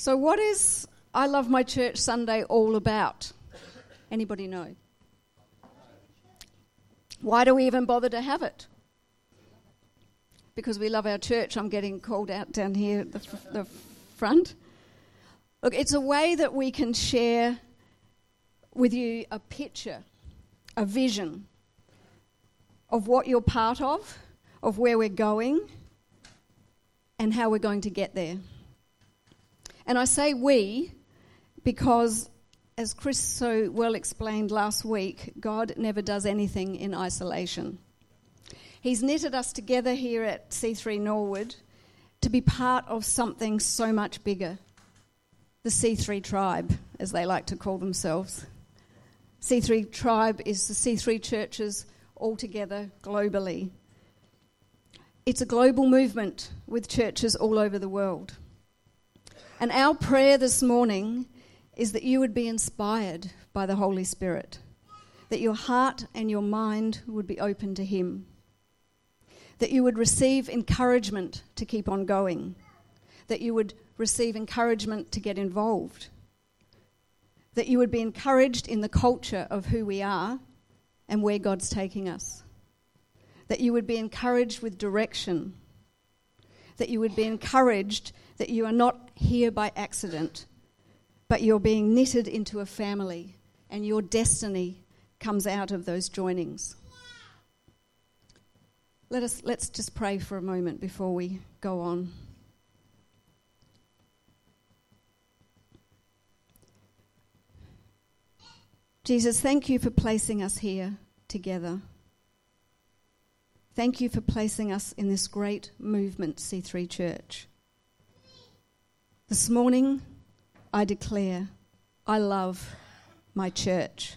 So, what is I Love My Church Sunday all about? Anybody know? Why do we even bother to have it? Because we love our church. I'm getting called out down here at the, the front. Look, it's a way that we can share with you a picture, a vision of what you're part of, of where we're going, and how we're going to get there. And I say we because, as Chris so well explained last week, God never does anything in isolation. He's knitted us together here at C3 Norwood to be part of something so much bigger the C3 tribe, as they like to call themselves. C3 tribe is the C3 churches all together globally. It's a global movement with churches all over the world. And our prayer this morning is that you would be inspired by the Holy Spirit, that your heart and your mind would be open to Him, that you would receive encouragement to keep on going, that you would receive encouragement to get involved, that you would be encouraged in the culture of who we are and where God's taking us, that you would be encouraged with direction, that you would be encouraged that you are not here by accident, but you're being knitted into a family and your destiny comes out of those joinings. Let us let's just pray for a moment before we go on. Jesus, thank you for placing us here together. Thank you for placing us in this great movement, C3 Church. This morning, I declare I love my church.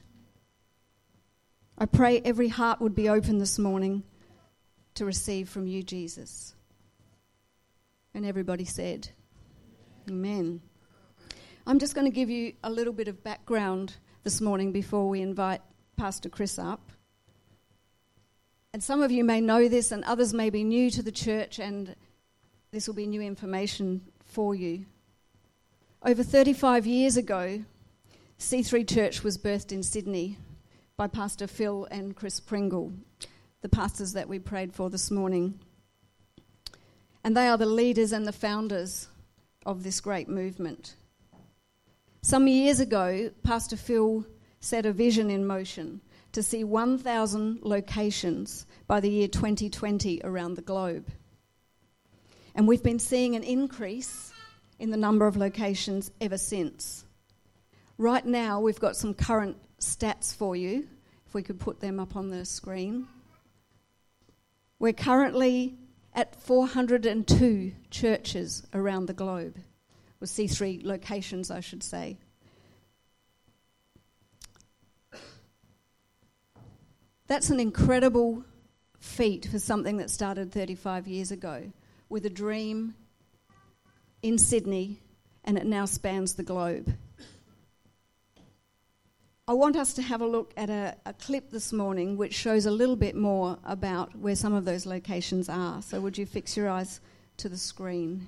I pray every heart would be open this morning to receive from you, Jesus. And everybody said, Amen. I'm just going to give you a little bit of background this morning before we invite Pastor Chris up. And some of you may know this, and others may be new to the church, and this will be new information for you. Over 35 years ago, C3 Church was birthed in Sydney by Pastor Phil and Chris Pringle, the pastors that we prayed for this morning. And they are the leaders and the founders of this great movement. Some years ago, Pastor Phil set a vision in motion to see 1,000 locations by the year 2020 around the globe. And we've been seeing an increase in the number of locations ever since. Right now, we've got some current stats for you, if we could put them up on the screen. We're currently at 402 churches around the globe or C3 locations, I should say. That's an incredible feat for something that started 35 years ago with a dream in Sydney and it now spans the globe. I want us to have a look at a, a, clip this morning which shows a little bit more about where some of those locations are. So, would you fix your eyes to the screen?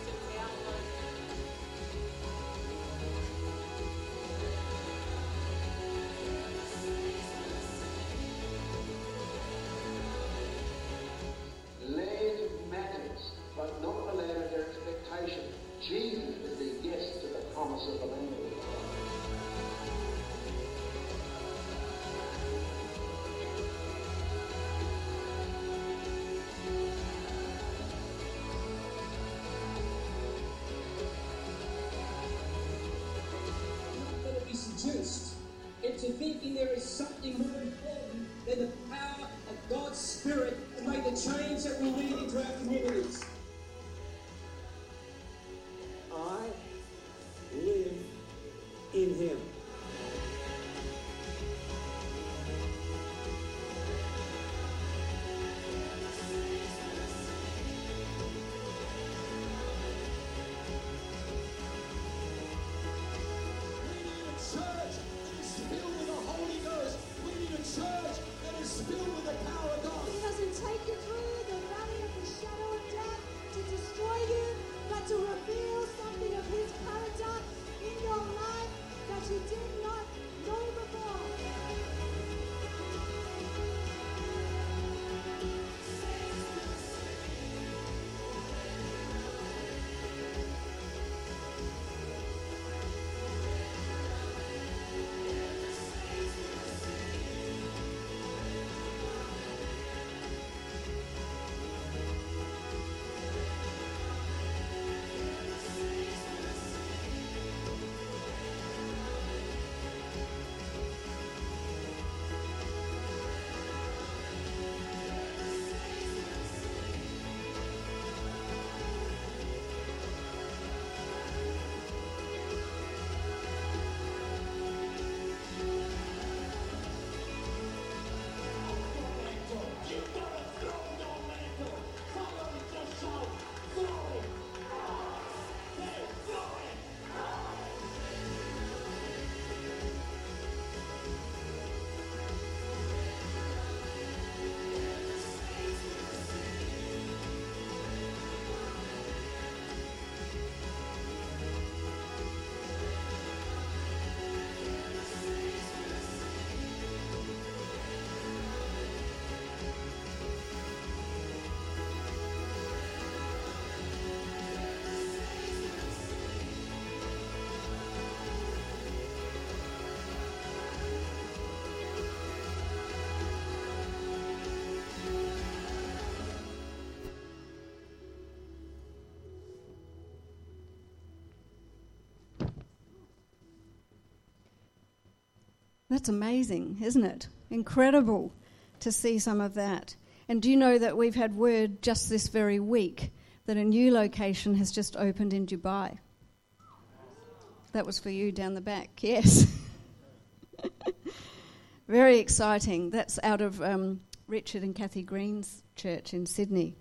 there is something That's amazing, isn't it? Incredible to see some of that. And do you know that we've had word just this very week that a new location has just opened in Dubai? That was for you down the back, yes. very exciting. That's out of um, Richard and Kathy Green's church in Sydney.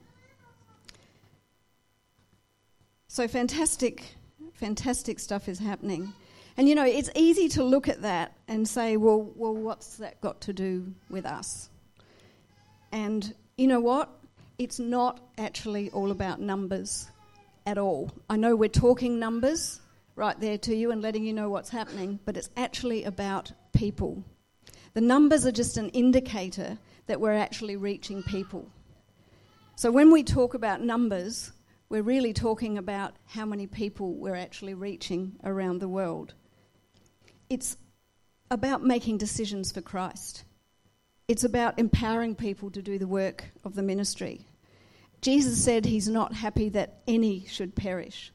So fantastic, fantastic stuff is happening. And you know, it's easy to look at that and say, well, well, what's that got to do with us? And you know what? It's not actually all about numbers at all. I know we're talking numbers right there to you and letting you know what's happening, but it's actually about people. The numbers are just an indicator that we're actually reaching people. So when we talk about numbers, we're really talking about how many people we're actually reaching around the world. It's about making decisions for Christ. It's about empowering people to do the work of the ministry. Jesus said he's not happy that any should perish.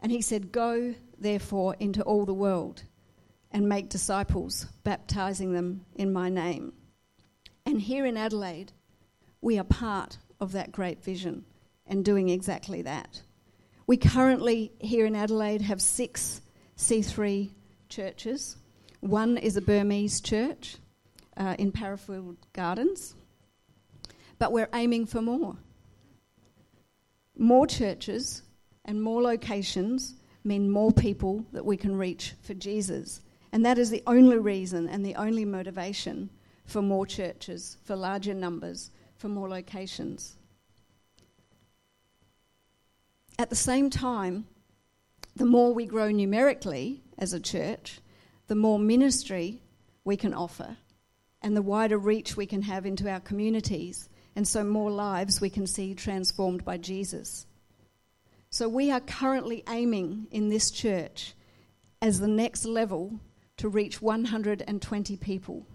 And he said, Go, therefore, into all the world and make disciples, baptizing them in my name. And here in Adelaide, we are part of that great vision and doing exactly that. We currently, here in Adelaide, have six C3 churches. One is a Burmese church uh, in Parafield Gardens, but we're aiming for more. More churches and more locations mean more people that we can reach for Jesus. And that is the only reason and the only motivation for more churches, for larger numbers, for more locations. At the same time, the more we grow numerically as a church, the more ministry we can offer and the wider reach we can have into our communities, and so more lives we can see transformed by Jesus. So we are currently aiming in this church as the next level to reach 120 people.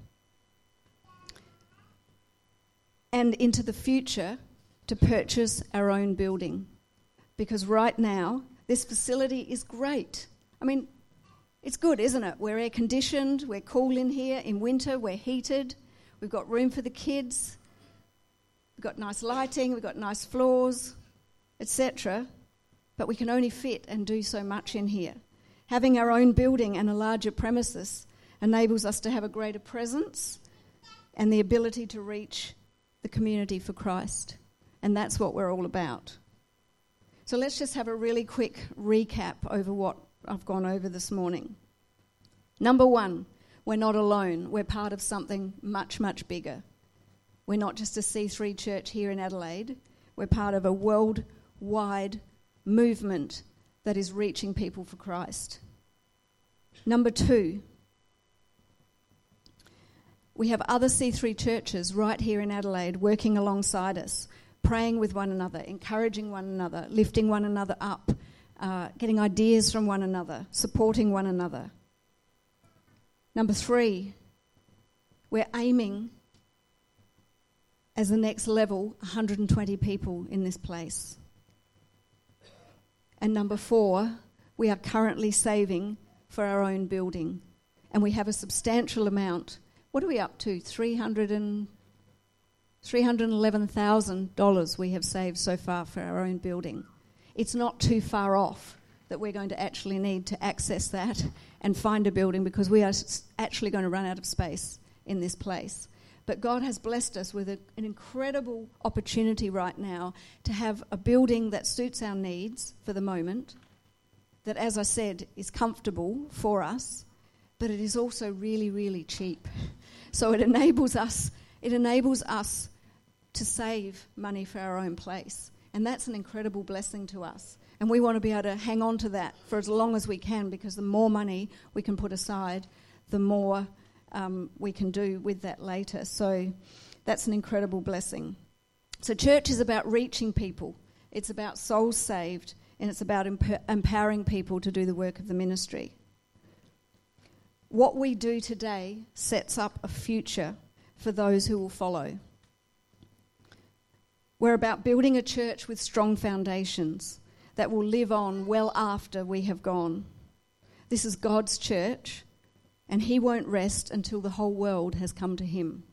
And into the future to purchase our own building. Because right now, this facility is great. I mean, it's good, isn't it? We're air conditioned, we're cool in here. In winter, we're heated, we've got room for the kids, we've got nice lighting, we've got nice floors, etc. But we can only fit and do so much in here. Having our own building and a larger premises enables us to have a greater presence and the ability to reach the community for Christ. And that's what we're all about. So let's just have a really quick recap over what I've gone over this morning. Number one, we're not alone. We're part of something much, much bigger. We're not just a C3 church here in Adelaide, we're part of a worldwide movement that is reaching people for Christ. Number two, we have other C3 churches right here in Adelaide working alongside us, praying with one another, encouraging one another, lifting one another up, uh, getting ideas from one another, supporting one another. Number three, we're aiming as the next level 120 people in this place. And number four, we are currently saving for our own building. And we have a substantial amount. What are we up to? 300 and $311,000 we have saved so far for our own building. It's not too far off that we're going to actually need to access that and find a building because we are actually going to run out of space in this place. But God has blessed us with a, an incredible opportunity right now to have a building that suits our needs for the moment, that, as I said, is comfortable for us, but it is also really, really cheap. So it enables us, it enables us to save money for our own place. And that's an incredible blessing to us. And we want to be able to hang on to that for as long as we can because the more money we can put aside, the more um, we can do with that later. So that's an incredible blessing. So, church is about reaching people, it's about souls saved, and it's about emp- empowering people to do the work of the ministry. What we do today sets up a future for those who will follow. We're about building a church with strong foundations that will live on well after we have gone. This is God's church, and He won't rest until the whole world has come to Him.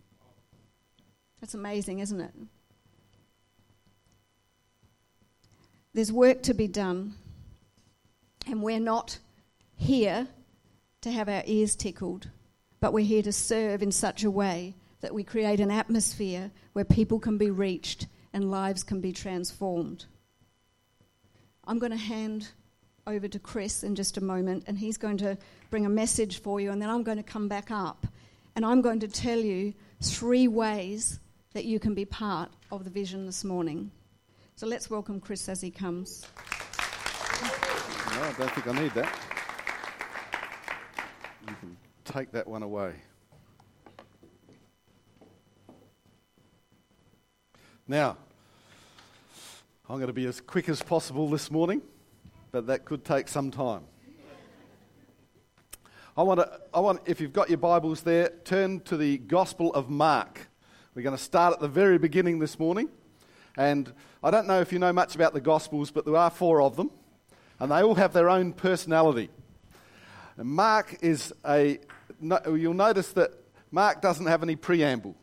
That's amazing, isn't it? There's work to be done, and we're not here to have our ears tickled, but we're here to serve in such a way that we create an atmosphere where people can be reached and lives can be transformed. I'm going to hand over to Chris in just a moment, and he's going to bring a message for you, and then I'm going to come back up and I'm going to tell you three ways that you can be part of the vision this morning. So let's welcome Chris as he comes. No, I don't think I need that. You can take that one away. Now, I'm going to be as quick as possible this morning, but that could take some time. I want to, I want, if you've got your Bibles there, turn to the Gospel of Mark. We're going to start at the very beginning this morning. And I don't know if you know much about the Gospels, but there are four of them, and they all have their own personality. And Mark is a, you'll notice that Mark doesn't have any preamble.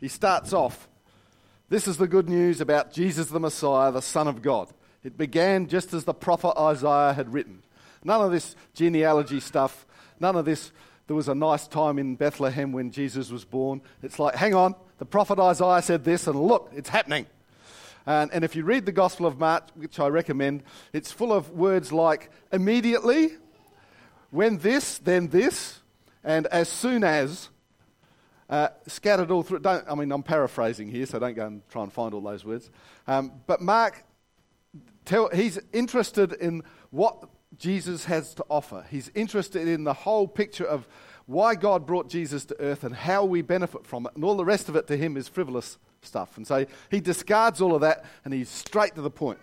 He starts off this is the good news about Jesus the Messiah, the Son of God. It began just as the prophet Isaiah had written. None of this genealogy stuff, none of this, there was a nice time in Bethlehem when Jesus was born. It's like, hang on, the prophet Isaiah said this, and look, it's happening. And, and if you read the Gospel of Mark, which I recommend, it's full of words like immediately, when this, then this, and as soon as, uh, scattered all through. Don't, I mean, I'm paraphrasing here, so don't go and try and find all those words. Um, but Mark, tell, he's interested in what Jesus has to offer. He's interested in the whole picture of why God brought Jesus to earth and how we benefit from it. And all the rest of it to him is frivolous stuff. And so he discards all of that and he's straight to the point.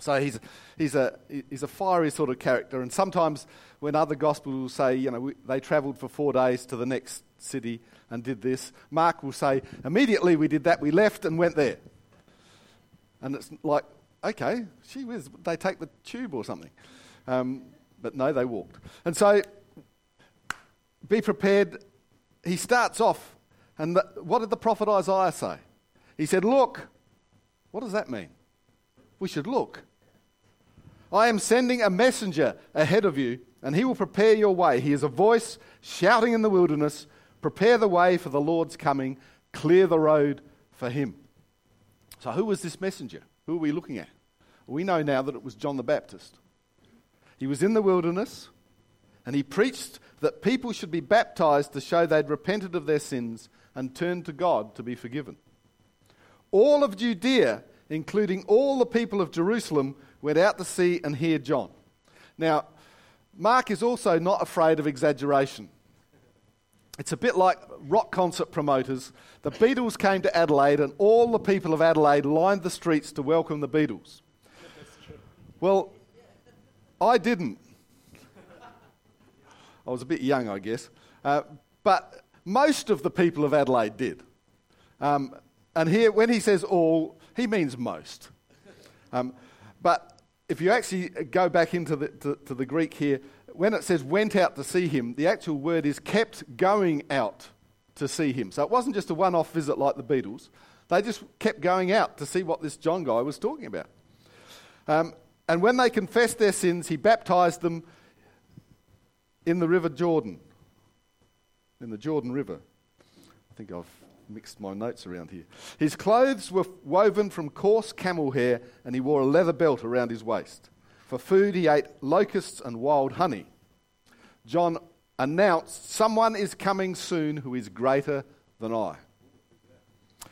So he's, he's, a, he's a fiery sort of character. And sometimes when other gospels say, you know, we, they travelled for four days to the next city and did this, Mark will say, immediately we did that, we left and went there. And it's like, okay, she whiz, they take the tube or something. Um, but no, they walked. And so be prepared. He starts off, and the, what did the prophet Isaiah say? He said, Look. What does that mean? We should look. I am sending a messenger ahead of you, and he will prepare your way. He is a voice shouting in the wilderness, Prepare the way for the Lord's coming, clear the road for him. So, who was this messenger? Who are we looking at? We know now that it was John the Baptist. He was in the wilderness, and he preached that people should be baptized to show they'd repented of their sins and turned to God to be forgiven. All of Judea, including all the people of Jerusalem, went out to see and hear John. Now, Mark is also not afraid of exaggeration. It's a bit like rock concert promoters. The Beatles came to Adelaide, and all the people of Adelaide lined the streets to welcome the Beatles. Well, I didn't. I was a bit young, I guess. Uh, but most of the people of Adelaide did. Um, and here, when he says all, he means most. Um, but if you actually go back into the, to, to the Greek here, when it says went out to see him, the actual word is kept going out to see him. So it wasn't just a one off visit like the Beatles. They just kept going out to see what this John guy was talking about. Um, and when they confessed their sins, he baptized them in the river Jordan, in the Jordan River. I think I've mixed my notes around here. His clothes were woven from coarse camel hair, and he wore a leather belt around his waist. For food, he ate locusts and wild honey. John announced, Someone is coming soon who is greater than I.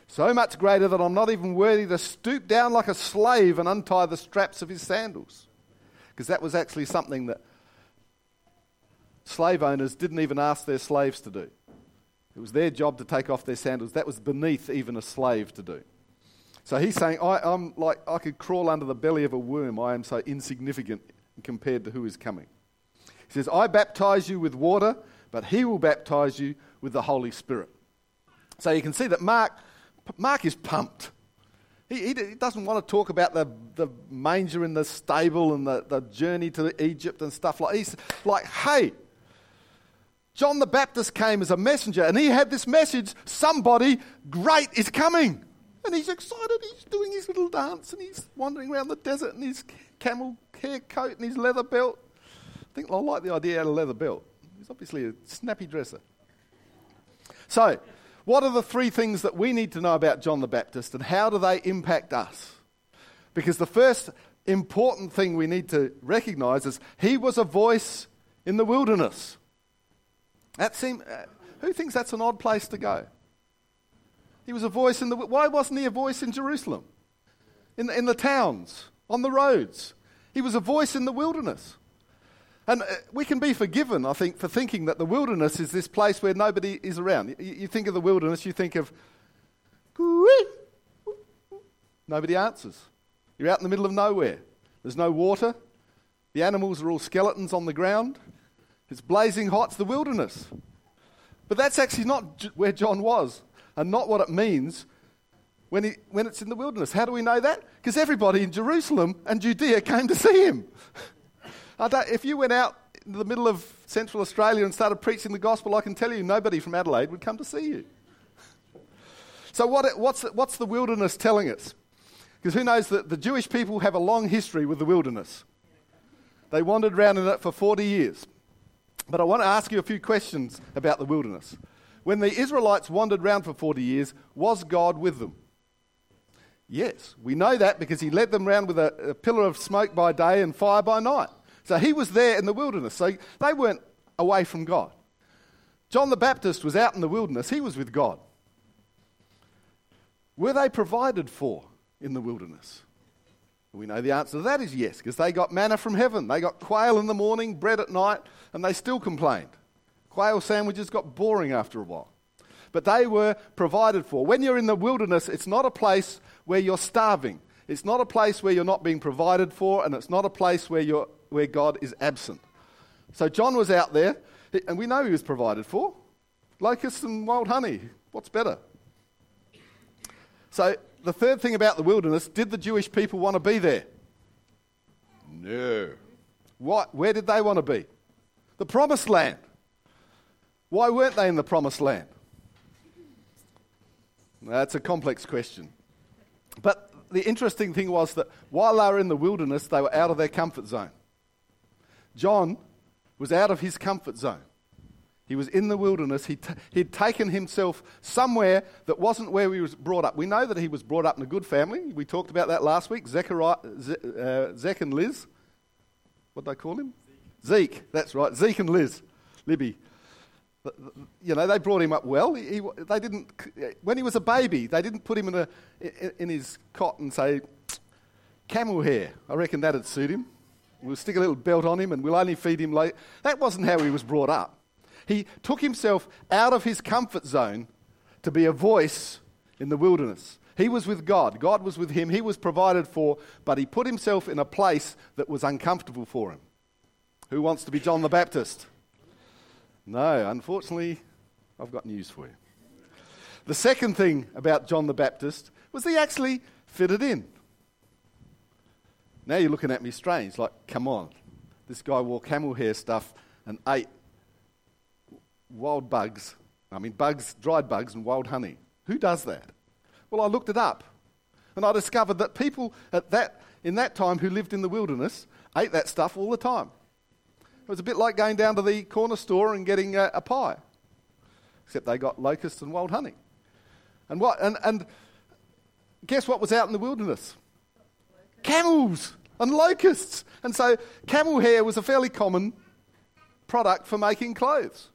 So much greater that I'm not even worthy to stoop down like a slave and untie the straps of his sandals. Because that was actually something that slave owners didn't even ask their slaves to do. It was their job to take off their sandals. That was beneath even a slave to do. So he's saying, I, am like, I could crawl under the belly of a worm. I am so insignificant compared to who is coming. He says, I baptize you with water, but he will baptize you with the Holy Spirit. So you can see that Mark, Mark is pumped. He, he, doesn't want to talk about the, the manger in the stable and the, the journey to Egypt and stuff like He's like, hey, John the Baptist came as a messenger and he had this message somebody great is coming. And he's excited. He's doing his little dance and he's wandering around the desert in his camel hair coat and his leather belt. I think I like the idea of a leather belt. He's obviously a snappy dresser. So, what are the three things that we need to know about John the Baptist and how do they impact us? Because the first important thing we need to recognize is he was a voice in the wilderness. That seem, uh, who thinks that's an odd place to go? He was a voice in the. Why wasn't he a voice in Jerusalem? In in the towns, on the roads. He was a voice in the wilderness. And uh, we can be forgiven, I think, for thinking that the wilderness is this place where nobody is around. You, you think of the wilderness, you think of. Nobody answers. You're out in the middle of nowhere. There's no water. The animals are all skeletons on the ground. It's blazing hot. It's the wilderness. But that's actually not where John was and not what it means when, he, when it's in the wilderness. How do we know that? Because everybody in Jerusalem and Judea came to see him. if you went out in the middle of Central Australia and started preaching the gospel, I can tell you nobody from Adelaide would come to see you. So, what, what's, what's the wilderness telling us? Because who knows that the Jewish people have a long history with the wilderness. They wandered around in it for 40 years. But I want to ask you a few questions about the wilderness. When the Israelites wandered around for 40 years, was God with them? Yes, we know that because he led them around with a, a pillar of smoke by day and fire by night. So he was there in the wilderness. So they weren't away from God. John the Baptist was out in the wilderness, he was with God. Were they provided for in the wilderness? We know the answer to that is yes, because they got manna from heaven. They got quail in the morning, bread at night, and they still complained. Quail sandwiches got boring after a while. But they were provided for. When you're in the wilderness, it's not a place where you're starving. It's not a place where you're not being provided for, and it's not a place where, you're, where God is absent. So John was out there, and we know he was provided for. Locusts and wild honey. What's better? So, the third thing about the wilderness did the Jewish people want to be there? No. What, where did they want to be? The promised land. Why weren't they in the promised land? That's a complex question. But the interesting thing was that while they were in the wilderness, they were out of their comfort zone. John was out of his comfort zone. He was in the wilderness. He'd, t- he'd taken himself somewhere that wasn't where he was brought up. We know that he was brought up in a good family. We talked about that last week. Zechariah, Ze- uh, Zech and Liz. What did I call him? Zeke. Zeke. That's right. Zeke and Liz. Libby. Uh, you know, they brought him up well. He, he, they didn't, when he was a baby, they didn't put him in, a, in his cot and say, camel hair. I reckon that'd suit him. We'll stick a little belt on him and we'll only feed him late. That wasn't how he was brought up. He took himself out of his comfort zone to be a voice in the wilderness. He was with God. God was with him. He was provided for, but he put himself in a place that was uncomfortable for him. Who wants to be John the Baptist? No, unfortunately, I've got news for you. The second thing about John the Baptist was he actually fitted in. Now you're looking at me strange, like, come on. This guy wore camel hair stuff and ate wild bugs. I mean, bugs, dried bugs, and wild honey. Who does that? Well, I looked it up and I discovered that people at that, in that time who lived in the wilderness ate that stuff all the time. It was a bit like going down to the corner store and getting a, a pie, except they got locusts and wild honey. And, what, and, and guess what was out in the wilderness? Camels and locusts. And so camel hair was a fairly common product for making clothes.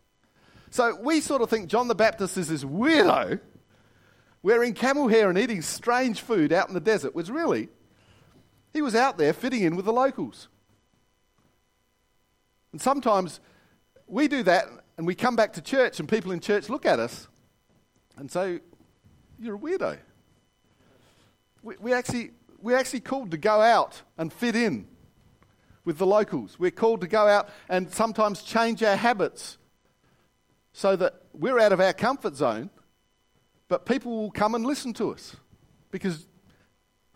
So we sort of think John the Baptist is this weirdo wearing camel hair and eating strange food out in the desert, was really, he was out there fitting in with the locals. And sometimes we do that and we come back to church and people in church look at us and say, You're a weirdo. We, we actually, we're actually called to go out and fit in with the locals. We're called to go out and sometimes change our habits so that we're out of our comfort zone, but people will come and listen to us. Because,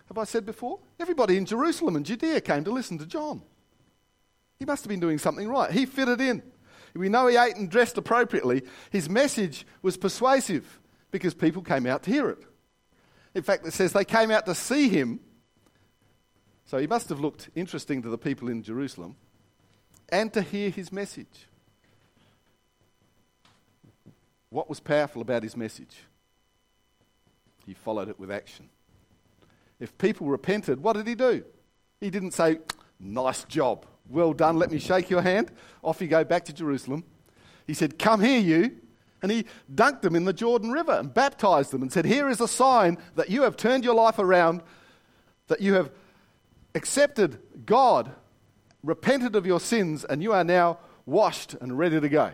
have I said before? Everybody in Jerusalem and Judea came to listen to John. He must have been doing something right. He fitted in. We know he ate and dressed appropriately. His message was persuasive because people came out to hear it. In fact, it says they came out to see him. So he must have looked interesting to the people in Jerusalem and to hear his message. What was powerful about his message? He followed it with action. If people repented, what did he do? He didn't say, Nice job, well done, let me shake your hand. Off you go back to Jerusalem. He said, Come here, you. And he dunked them in the Jordan River and baptized them and said, Here is a sign that you have turned your life around, that you have accepted God, repented of your sins, and you are now washed and ready to go.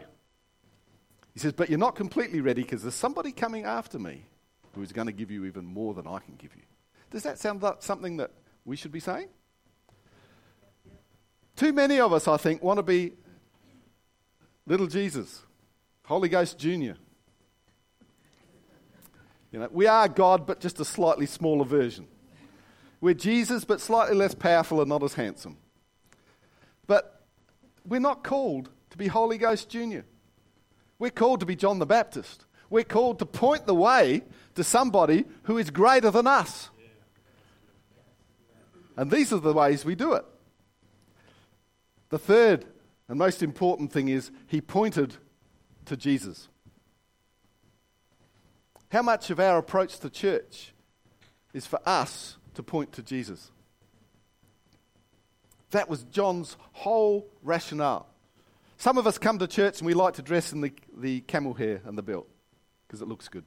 He says, But you're not completely ready because there's somebody coming after me who is going to give you even more than I can give you. Does that sound like something that we should be saying? Too many of us, I think, want to be little Jesus, Holy Ghost Junior. You know, we are God, but just a slightly smaller version. We're Jesus, but slightly less powerful and not as handsome. But we're not called to be Holy Ghost Junior. We're called to be John the Baptist. We're called to point the way to somebody who is greater than us. And these are the ways we do it. The third and most important thing is he pointed to Jesus. How much of our approach to church is for us to point to Jesus? That was John's whole rationale. Some of us come to church and we like to dress in the, the camel hair and the belt because it looks good.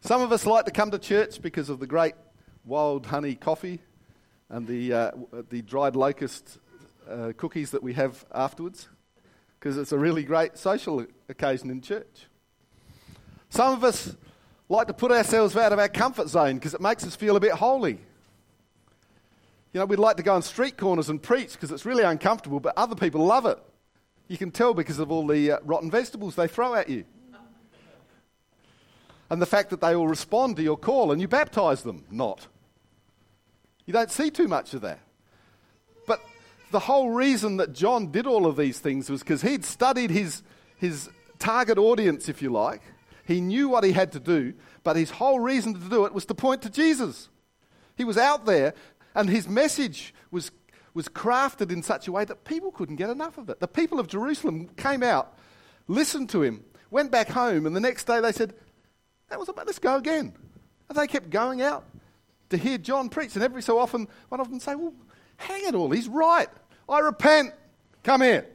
Some of us like to come to church because of the great wild honey coffee and the, uh, the dried locust uh, cookies that we have afterwards because it's a really great social occasion in church. Some of us like to put ourselves out of our comfort zone because it makes us feel a bit holy. You know, we'd like to go on street corners and preach because it's really uncomfortable, but other people love it. You can tell because of all the uh, rotten vegetables they throw at you. And the fact that they will respond to your call and you baptize them. Not. You don't see too much of that. But the whole reason that John did all of these things was because he'd studied his, his target audience, if you like. He knew what he had to do, but his whole reason to do it was to point to Jesus. He was out there, and his message was, was crafted in such a way that people couldn't get enough of it. The people of Jerusalem came out, listened to him, went back home, and the next day they said, That was about, let's go again. And they kept going out to hear John preach, and every so often one of them say, Well, hang it all, he's right. I repent. Come here.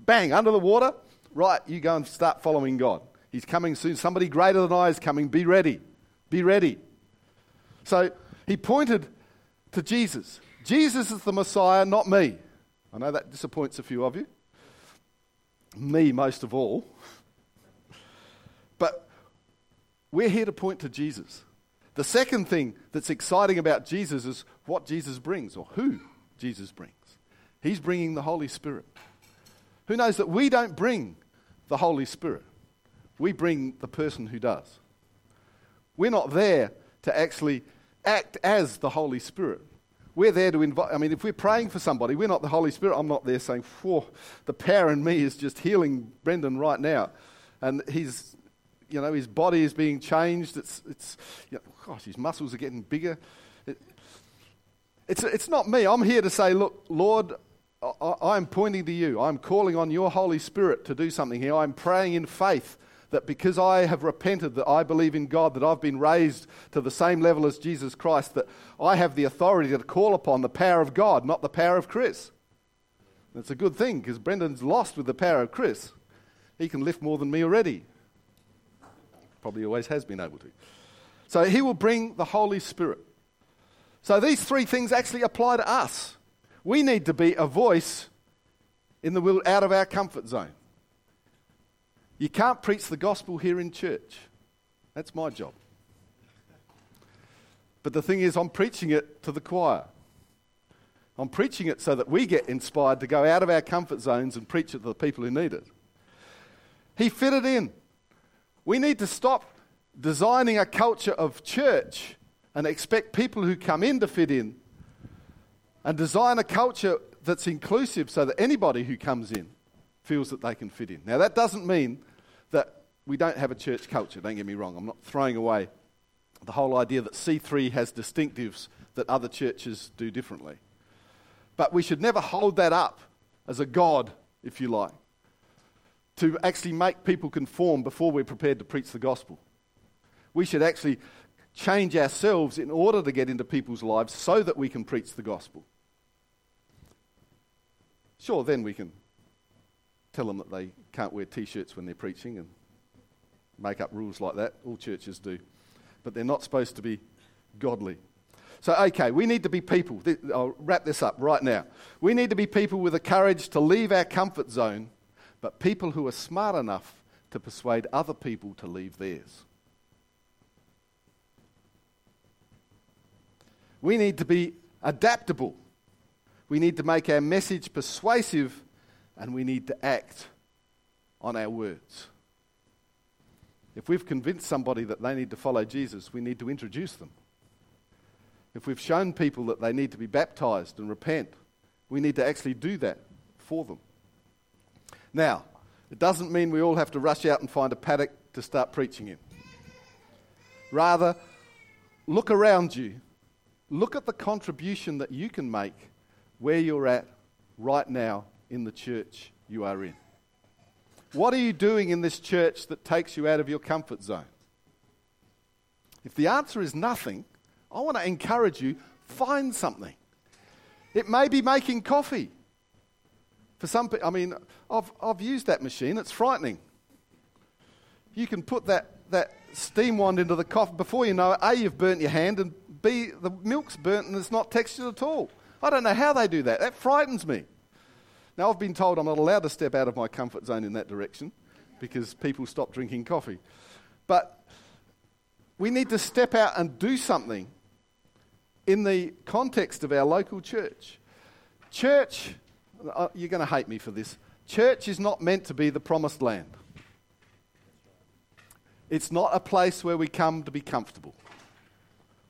Bang, under the water. Right, you go and start following God. He's coming soon. Somebody greater than I is coming. Be ready. Be ready. So he pointed to Jesus. Jesus is the Messiah, not me. I know that disappoints a few of you. Me, most of all. But we're here to point to Jesus. The second thing that's exciting about Jesus is what Jesus brings or who Jesus brings. He's bringing the Holy Spirit. Who knows that we don't bring the Holy Spirit? We bring the person who does. We're not there to actually act as the Holy Spirit. We're there to invite. I mean, if we're praying for somebody, we're not the Holy Spirit. I'm not there saying, Whoa, the power in me is just healing Brendan right now. And he's, you know, his body is being changed. It's, it's you know, gosh, his muscles are getting bigger. It, it's, it's not me. I'm here to say, Look, Lord, I, I'm pointing to you. I'm calling on your Holy Spirit to do something here. I'm praying in faith that because I have repented, that I believe in God, that I've been raised to the same level as Jesus Christ, that I have the authority to call upon the power of God, not the power of Chris. That's a good thing because Brendan's lost with the power of Chris. He can lift more than me already. Probably always has been able to. So he will bring the Holy Spirit. So these three things actually apply to us. We need to be a voice in the will out of our comfort zone. You can't preach the gospel here in church. That's my job. But the thing is, I'm preaching it to the choir. I'm preaching it so that we get inspired to go out of our comfort zones and preach it to the people who need it. He fitted in. We need to stop designing a culture of church and expect people who come in to fit in and design a culture that's inclusive so that anybody who comes in feels that they can fit in. Now, that doesn't mean that we don't have a church culture, don't get me wrong. I'm not throwing away the whole idea that C3 has distinctives that other churches do differently. But we should never hold that up as a God, if you like, to actually make people conform before we're prepared to preach the gospel. We should actually change ourselves in order to get into people's lives so that we can preach the gospel. Sure, then we can tell them that they can't wear t shirts when they're preaching and make up rules like that. All churches do. But they're not supposed to be godly. So, okay, we need to be people. I'll wrap this up right now. We need to be people with the courage to leave our comfort zone, but people who are smart enough to persuade other people to leave theirs. We need to be adaptable. We need to make our message persuasive and we need to act on our words. If we've convinced somebody that they need to follow Jesus, we need to introduce them. If we've shown people that they need to be baptized and repent, we need to actually do that for them. Now, it doesn't mean we all have to rush out and find a paddock to start preaching in. Rather, look around you. Look at the contribution that you can make where you're at right now in the church you are in? What are you doing in this church that takes you out of your comfort zone? If the answer is nothing, I want to encourage you find something. It may be making coffee. For some people, I mean, I've, I've used that machine, it's frightening. You can put that, that steam wand into the coffee, before you know it, A, you've burnt your hand, and B, the milk's burnt and it's not textured at all. I don't know how they do that. That frightens me. Now, I've been told I'm not allowed to step out of my comfort zone in that direction because people stop drinking coffee. But we need to step out and do something in the context of our local church. Church, Oh, you're going to hate me for this. Church is not meant to be the promised land. It's not a place where we come to be comfortable.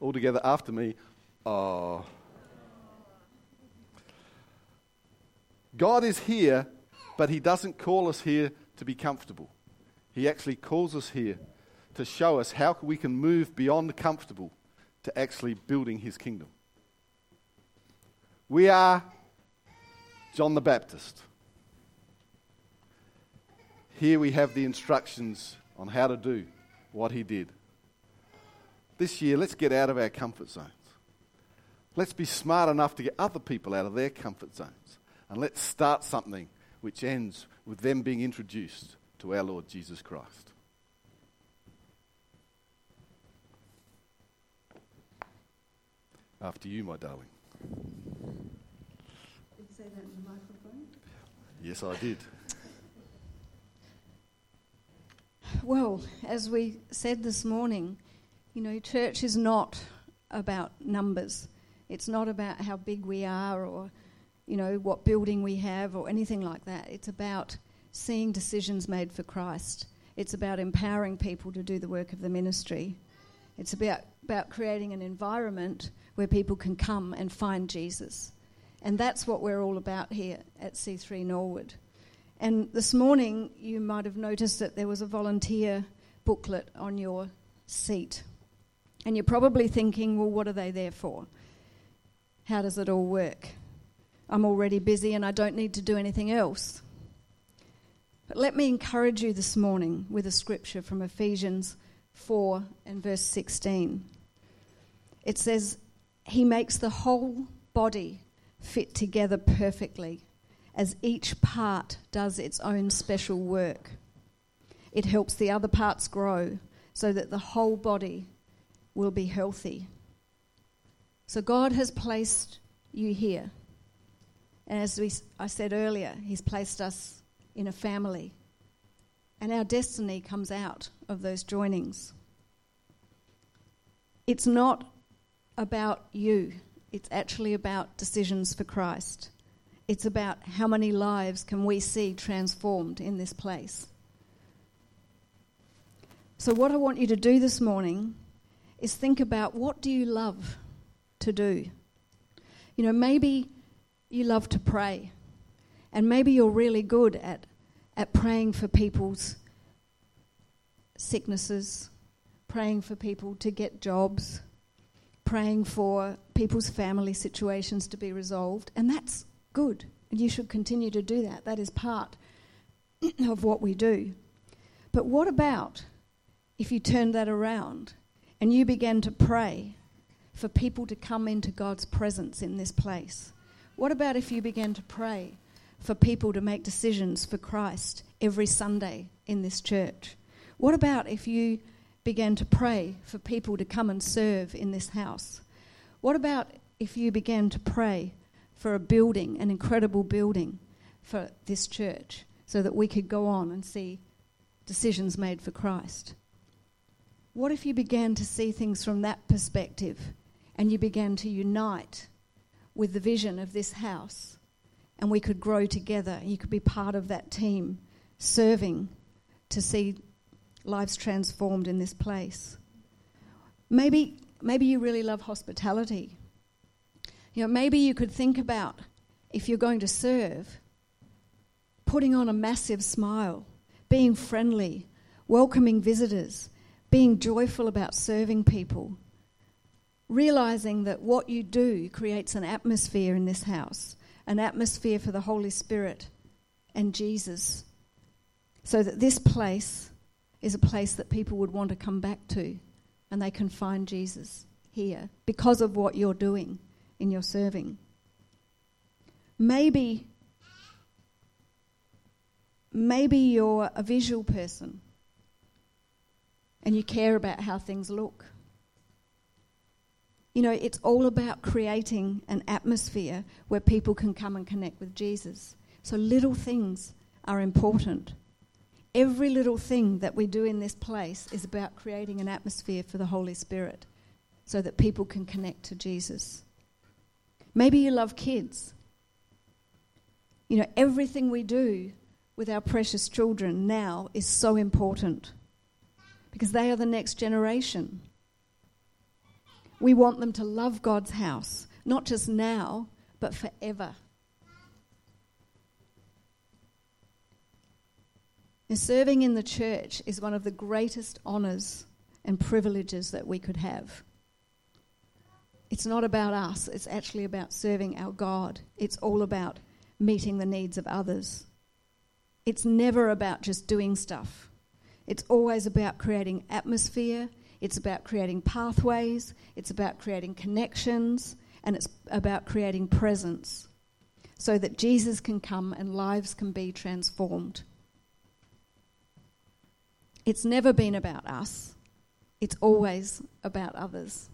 All together after me. Oh. God is here, but He doesn't call us here to be comfortable. He actually calls us here to show us how we can move beyond comfortable to actually building His kingdom. We are John the Baptist. Here we have the instructions on how to do what he did. This year, let's get out of our comfort zones. Let's be smart enough to get other people out of their comfort zones. And let's start something which ends with them being introduced to our Lord Jesus Christ. After you, my darling. Did you say that in the microphone? Yes, I did. Well, as we said this morning, you know, church is not about numbers. It's not about how big we are or, you know, what building we have or anything like that. It's about seeing decisions made for Christ. It's about empowering people to do the work of the ministry. It's about, about creating an environment where people can come and find Jesus. And that's what we're all about here at C3 Norwood. And this morning, you might have noticed that there was a volunteer booklet on your seat. And you're probably thinking, well, what are they there for? How does it all work? I'm already busy and I don't need to do anything else. But let me encourage you this morning with a scripture from Ephesians 4 and verse 16. It says, He makes the whole body fit together perfectly as each part does its own special work. It helps the other parts grow so that the whole body will be healthy. So God has placed you here. And as we, I said earlier, He's placed us in a family. And our destiny comes out of those joinings. It's not about you, it's actually about decisions for Christ. It's about how many lives can we see transformed in this place. So, what I want you to do this morning is think about what do you love to do? You know, maybe you love to pray, and maybe you're really good at, at praying for people's sicknesses, praying for people to get jobs, praying for people's family situations to be resolved, and that's good. You should continue to do that. That is part of what we do. But what about if you turned that around and you began to pray for people to come into God's presence in this place? What about if you began to pray for people to make decisions for Christ every Sunday in this church? What about if you began to pray for people to come and serve in this house? What about if you began to pray for a building, an incredible building for this church, so that we could go on and see decisions made for Christ. What if you began to see things from that perspective and you began to unite with the vision of this house and we could grow together? You could be part of that team serving to see lives transformed in this place. Maybe, maybe you really love hospitality you know, maybe you could think about if you're going to serve, putting on a massive smile, being friendly, welcoming visitors, being joyful about serving people, realizing that what you do creates an atmosphere in this house, an atmosphere for the Holy Spirit and Jesus, so that this place is a place that people would want to come back to and they can find Jesus here because of what you're doing in your serving. Maybe maybe you're a visual person and you care about how things look. You know, it's all about creating an atmosphere where people can come and connect with Jesus. So little things are important. Every little thing that we do in this place is about creating an atmosphere for the Holy Spirit so that people can connect to Jesus. Maybe you love kids. You know, everything we do with our precious children now is so important because they are the next generation. We want them to love God's house, not just now, but forever. And serving in the church is one of the greatest honours and privileges that we could have. It's not about us, it's actually about serving our God. It's all about meeting the needs of others. It's never about just doing stuff. It's always about creating atmosphere, it's about creating pathways, it's about creating connections, and it's about creating presence so that Jesus can come and lives can be transformed. It's never been about us, it's always about others.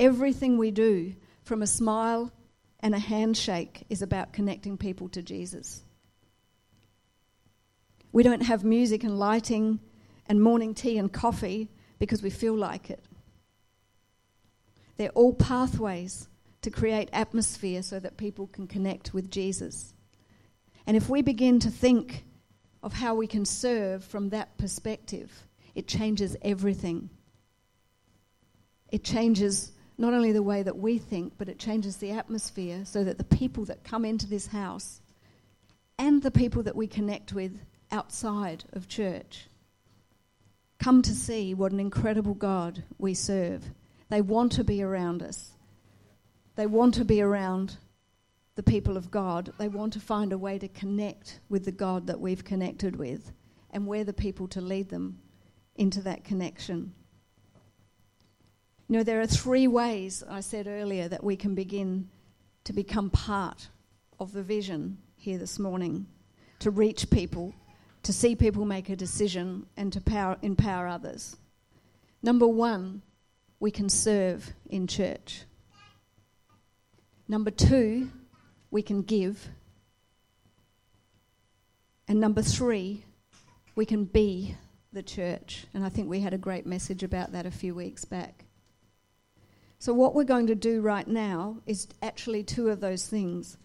Everything we do, from a smile and a handshake, is about connecting people to Jesus. We don't have music and lighting and morning tea and coffee because we feel like it. They're all pathways to create atmosphere so that people can connect with Jesus. And if we begin to think of how we can serve from that perspective, it changes everything. It changes not only the way that we think, but it changes the atmosphere so that the people that come into this house and the people that we connect with outside of church come to see what an incredible God we serve. They want to be around us. They want to be around the people of God. They want to find a way to connect with the God that we've connected with, and we're the people to lead them into that connection. You know, there are three ways, I said earlier, that we can begin to become part of the vision here this morning to reach people, to see people make a decision, and to power, empower others. Number one, we can serve in church. Number two, we can give. And number three, we can be the church. And I think we had a great message about that a few weeks back. So, what we're going to do right now is actually two of those things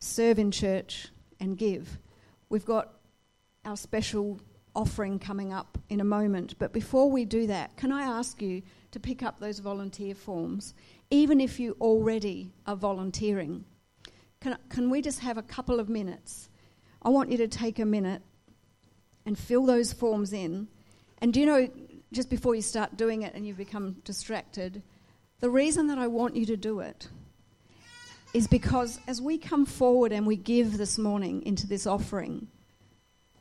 serve in church and give. We've got our special offering coming up in a moment, but before we do that, can I ask you to pick up those volunteer forms, even if you already are volunteering? Can, can we just have a couple of minutes? I want you to take a minute and fill those forms in. And do you know, just before you start doing it and you become distracted, the reason that I want you to do it is because as we come forward and we give this morning into this offering,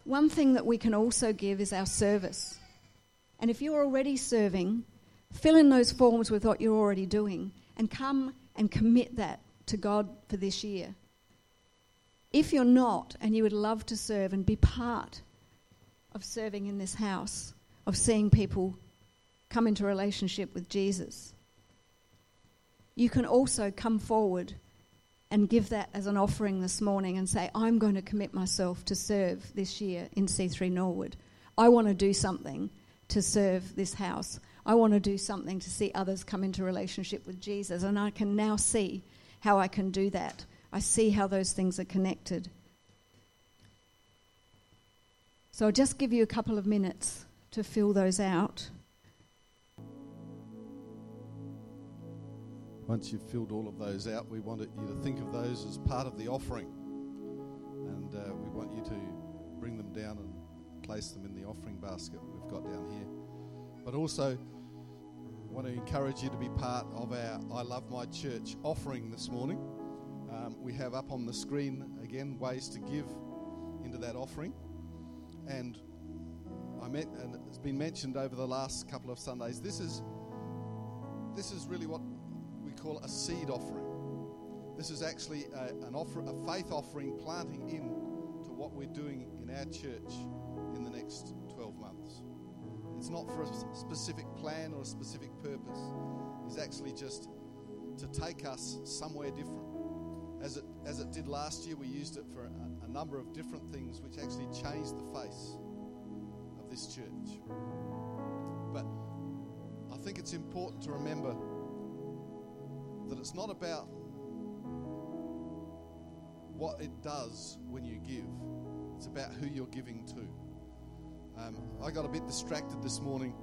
one thing that we can also give is our service. And if you're already serving, fill in those forms with what you're already doing and come and commit that to God for this year. If you're not and you would love to serve and be part of serving in this house, of seeing people come into relationship with Jesus. You can also come forward and give that as an offering this morning and say, I'm going to commit myself to serve this year in C3 Norwood. I want to do something to serve this house. I want to do something to see others come into relationship with Jesus. And I can now see how I can do that. I see how those things are connected. So I'll just give you a couple of minutes to fill those out. Once you've filled all of those out, we want you to think of those as part of the offering. And uh, we want you to bring them down and place them in the offering basket we've got down here. But also, want to encourage you to be part of our I Love My Church offering this morning. Um, we have up on the screen again ways to give into that offering. And I met, and it's been mentioned over the last couple of Sundays. This is this is really what we call a seed offering. This is actually a, an offer, a faith offering, planting in to what we're doing in our church in the next 12 months. It's not for a specific plan or a specific purpose. It's actually just to take us somewhere different. As it, as it did last year, we used it for a, a number of different things which actually changed the face of this church. But I think it's important to remember that it's not about what it does when you give, it's about who you're giving to. Um, I got a bit distracted this morning,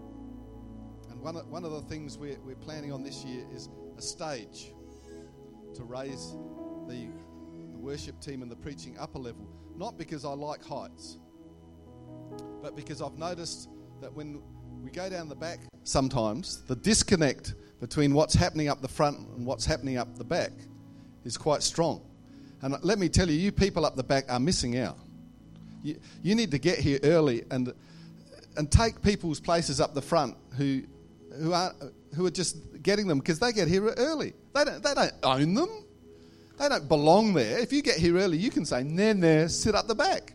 and one of, one of the things we're, we're planning on this year is a stage to raise the, the worship team and the preaching up a level. Not because I like heights, but because I've noticed that when we go down the back, sometimes the disconnect between what's happening up the front and what's happening up the back is quite strong. And let me tell you, you people up the back are missing out. You, you need to get here early and, and take people's places up the front who, who, are, who are just getting them because they get here early. They don't, they don't own them, they don't belong there. If you get here early, you can say, Nah, nah, sit up the back.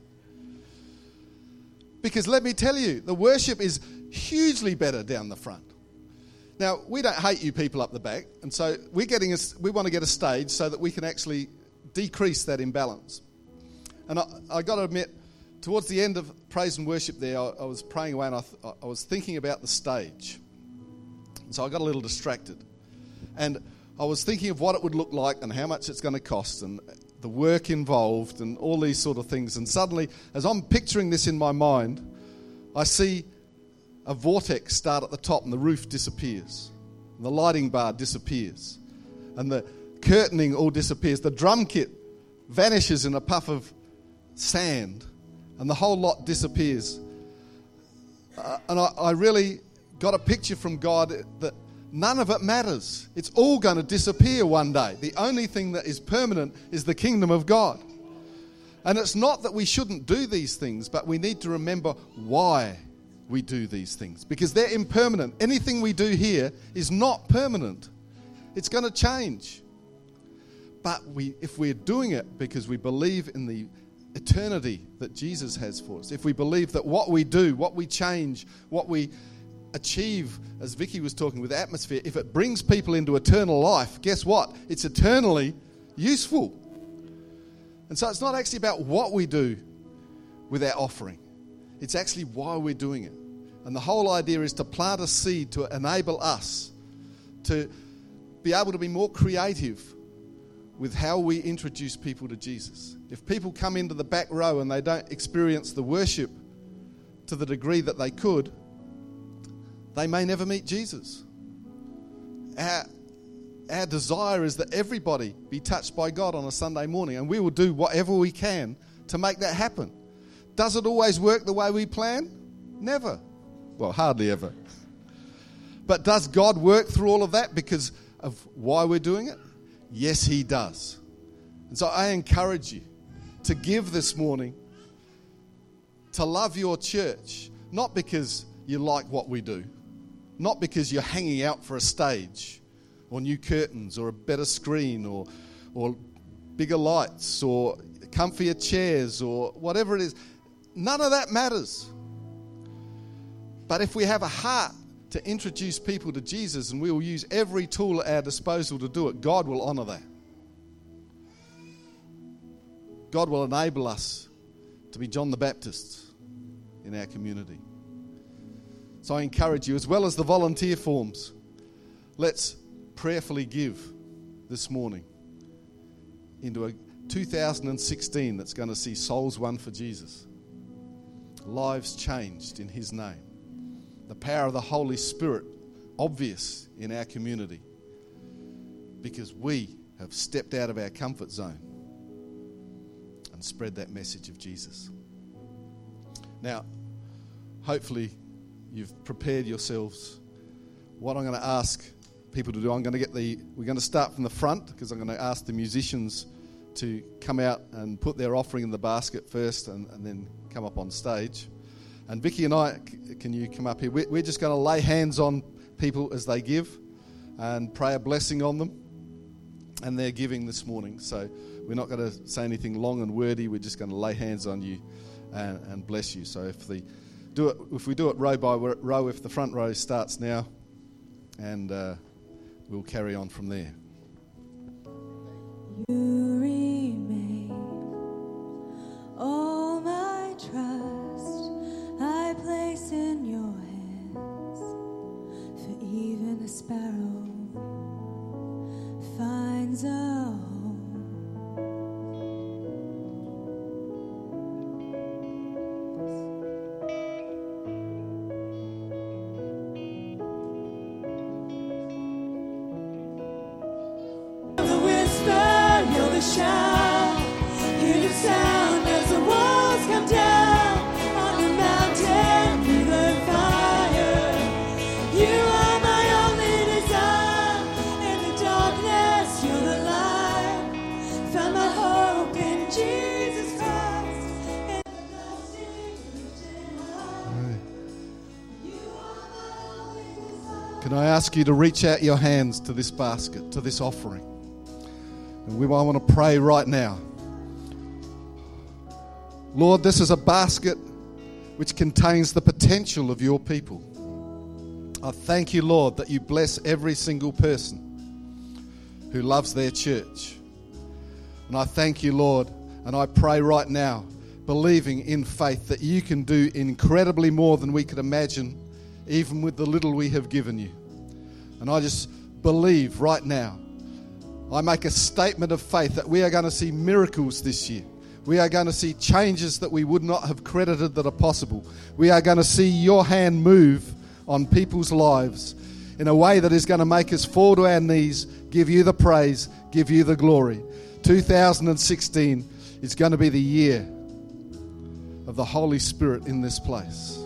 Because let me tell you, the worship is hugely better down the front. Now, we don't hate you people up the back, and so we're getting a, we want to get a stage so that we can actually decrease that imbalance. And I, I got to admit, towards the end of praise and worship there, I, I was praying away and I, th- I was thinking about the stage. So I got a little distracted. And I was thinking of what it would look like and how much it's going to cost and the work involved and all these sort of things. And suddenly, as I'm picturing this in my mind, I see a vortex start at the top and the roof disappears. And the lighting bar disappears. And the curtaining all disappears. The drum kit vanishes in a puff of sand. And the whole lot disappears. Uh, and I, I really got a picture from God that none of it matters. It's all going to disappear one day. The only thing that is permanent is the kingdom of God. And it's not that we shouldn't do these things, but we need to remember why we do these things because they're impermanent. Anything we do here is not permanent, it's going to change. But we, if we're doing it because we believe in the eternity that Jesus has for us, if we believe that what we do, what we change, what we achieve, as Vicky was talking with atmosphere, if it brings people into eternal life, guess what? It's eternally useful. And so it's not actually about what we do with our offering, it's actually why we're doing it. And the whole idea is to plant a seed to enable us to be able to be more creative with how we introduce people to Jesus. If people come into the back row and they don't experience the worship to the degree that they could, they may never meet Jesus. Our, our desire is that everybody be touched by God on a Sunday morning, and we will do whatever we can to make that happen. Does it always work the way we plan? Never. Well, hardly ever. But does God work through all of that because of why we're doing it? Yes, He does. And so I encourage you to give this morning, to love your church, not because you like what we do, not because you're hanging out for a stage or new curtains or a better screen or, or bigger lights or comfier chairs or whatever it is. None of that matters. But if we have a heart to introduce people to Jesus and we will use every tool at our disposal to do it, God will honor that. God will enable us to be John the Baptist in our community. So I encourage you, as well as the volunteer forms, let's prayerfully give this morning into a 2016 that's going to see souls won for Jesus, lives changed in His name, the power of the Holy Spirit obvious in our community because we have stepped out of our comfort zone and spread that message of Jesus. Now, hopefully, you've prepared yourselves. What I'm going to ask people to do, I'm going to get the, we're going to start from the front because I'm going to ask the musicians to come out and put their offering in the basket first and, and then come up on stage. And Vicky and I, can you come up here? We're, just going to lay hands on people as they give and pray a blessing on them and their giving this morning. So we're not going to say anything long and wordy. We're just going to lay hands on you and, and bless you. So if the do it, if we do it row by row, if the front row starts now, and uh, we'll carry on from there. You ask you to reach out your hands to this basket, to this offering? And we want to pray right now. Lord, this is a basket which contains the potential of your people. I thank you, Lord, that you bless every single person who loves their church. And I thank you, Lord, and I pray right now, believing in faith that you can do incredibly more than we could imagine, even with the little we have given you. And I just believe right now, I make a statement of faith that we are going to see miracles this year. We are going to see changes that we would not have credited that are possible. We are going to see your hand move on people's lives in a way that is going to make us fall to our knees, give you the praise, give you the glory. 2016 is going to be the year of the Holy Spirit in this place.